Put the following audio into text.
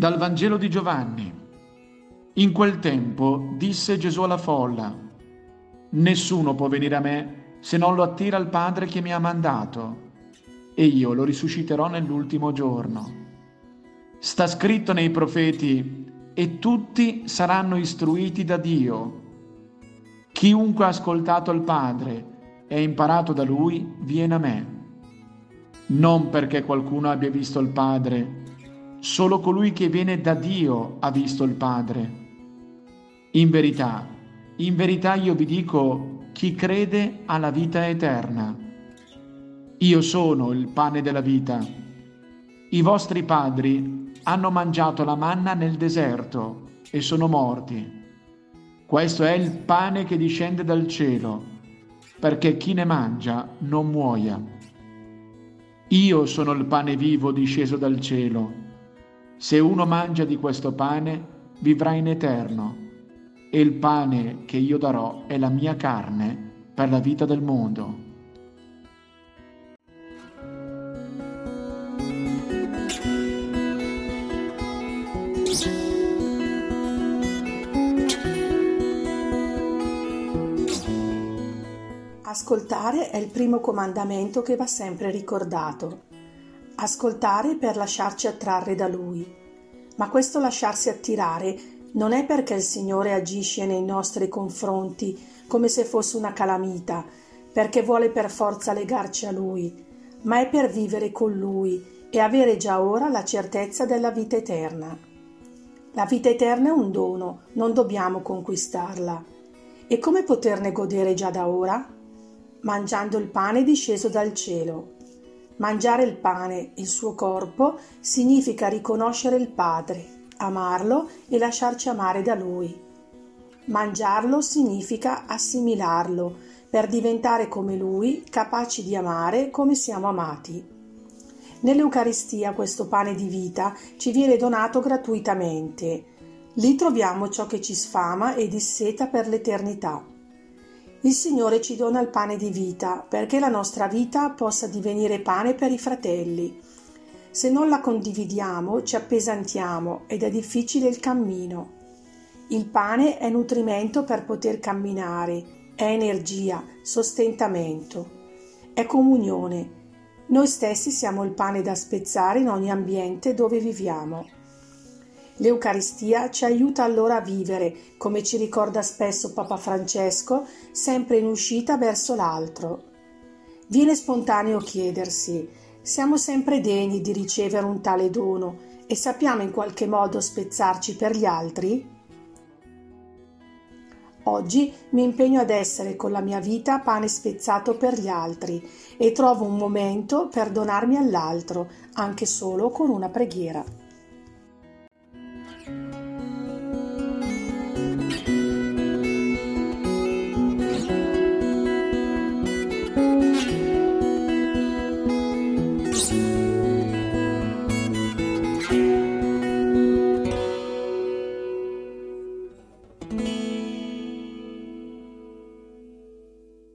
Dal Vangelo di Giovanni. In quel tempo disse Gesù alla folla, Nessuno può venire a me se non lo attira il Padre che mi ha mandato, e io lo risusciterò nell'ultimo giorno. Sta scritto nei profeti, e tutti saranno istruiti da Dio. Chiunque ha ascoltato il Padre e imparato da Lui viene a me. Non perché qualcuno abbia visto il Padre, Solo colui che viene da Dio ha visto il Padre. In verità, in verità io vi dico, chi crede ha la vita eterna. Io sono il pane della vita. I vostri padri hanno mangiato la manna nel deserto e sono morti. Questo è il pane che discende dal cielo, perché chi ne mangia non muoia. Io sono il pane vivo disceso dal cielo. Se uno mangia di questo pane, vivrà in eterno, e il pane che io darò è la mia carne per la vita del mondo. Ascoltare è il primo comandamento che va sempre ricordato ascoltare per lasciarci attrarre da Lui. Ma questo lasciarsi attirare non è perché il Signore agisce nei nostri confronti come se fosse una calamita, perché vuole per forza legarci a Lui, ma è per vivere con Lui e avere già ora la certezza della vita eterna. La vita eterna è un dono, non dobbiamo conquistarla. E come poterne godere già da ora? Mangiando il pane disceso dal cielo. Mangiare il pane, il suo corpo, significa riconoscere il Padre, amarlo e lasciarci amare da Lui. Mangiarlo significa assimilarlo per diventare come Lui, capaci di amare come siamo amati. Nell'Eucaristia questo pane di vita ci viene donato gratuitamente. Lì troviamo ciò che ci sfama e disseta per l'eternità. Il Signore ci dona il pane di vita perché la nostra vita possa divenire pane per i fratelli. Se non la condividiamo ci appesantiamo ed è difficile il cammino. Il pane è nutrimento per poter camminare, è energia, sostentamento, è comunione. Noi stessi siamo il pane da spezzare in ogni ambiente dove viviamo. L'Eucaristia ci aiuta allora a vivere, come ci ricorda spesso Papa Francesco, sempre in uscita verso l'altro. Viene spontaneo chiedersi, siamo sempre degni di ricevere un tale dono e sappiamo in qualche modo spezzarci per gli altri? Oggi mi impegno ad essere con la mia vita pane spezzato per gli altri e trovo un momento per donarmi all'altro, anche solo con una preghiera.